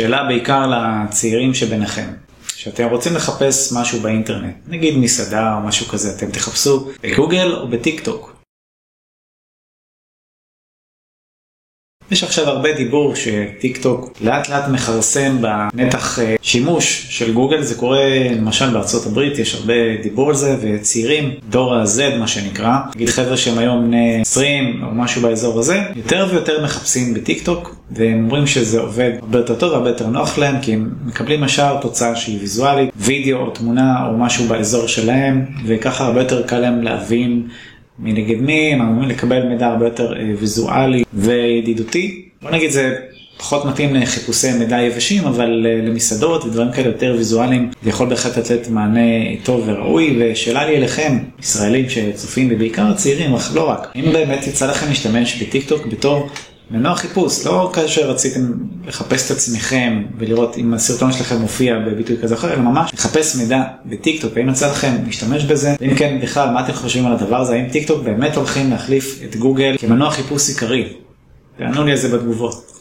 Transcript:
שאלה בעיקר לצעירים שביניכם. כשאתם רוצים לחפש משהו באינטרנט, נגיד מסעדה או משהו כזה, אתם תחפשו בגוגל או בטיק טוק. יש עכשיו הרבה דיבור שטיק טוק לאט לאט מכרסם בנתח אה, שימוש של גוגל, זה קורה למשל בארצות הברית, יש הרבה דיבור על זה, וצעירים, דור ה-Z מה שנקרא, נגיד חבר'ה שהם היום בני 20 או משהו באזור הזה, יותר ויותר מחפשים בטיק טוק, והם אומרים שזה עובד הרבה יותר טוב, הרבה יותר נוח להם, כי הם מקבלים ישר תוצאה שהיא ויזואלית, וידאו או תמונה או משהו באזור שלהם, וככה הרבה יותר קל להם להבין. מנגד מי, הם אמורים לקבל מידע הרבה יותר אה, ויזואלי וידידותי. בוא נגיד זה פחות מתאים לחיפושי מידע יבשים, אבל אה, למסעדות ודברים כאלה יותר ויזואליים, זה יכול בהחלט לתת מענה טוב וראוי. ושאלה לי אליכם, ישראלים שצופים ובעיקר צעירים, אך לא רק, אם באמת יצא לכם להשתמש בטיקטוק בתור מנוע חיפוש, לא כאשר רציתם לחפש את עצמכם ולראות אם הסרטון שלכם מופיע בביטוי כזה או אחר, אלא ממש לחפש מידע בטיקטוק, האם יצא לכם להשתמש בזה, אם כן בכלל מה אתם חושבים על הדבר הזה, האם טיקטוק באמת הולכים להחליף את גוגל כמנוע חיפוש עיקרי? תענו לי על זה בתגובות.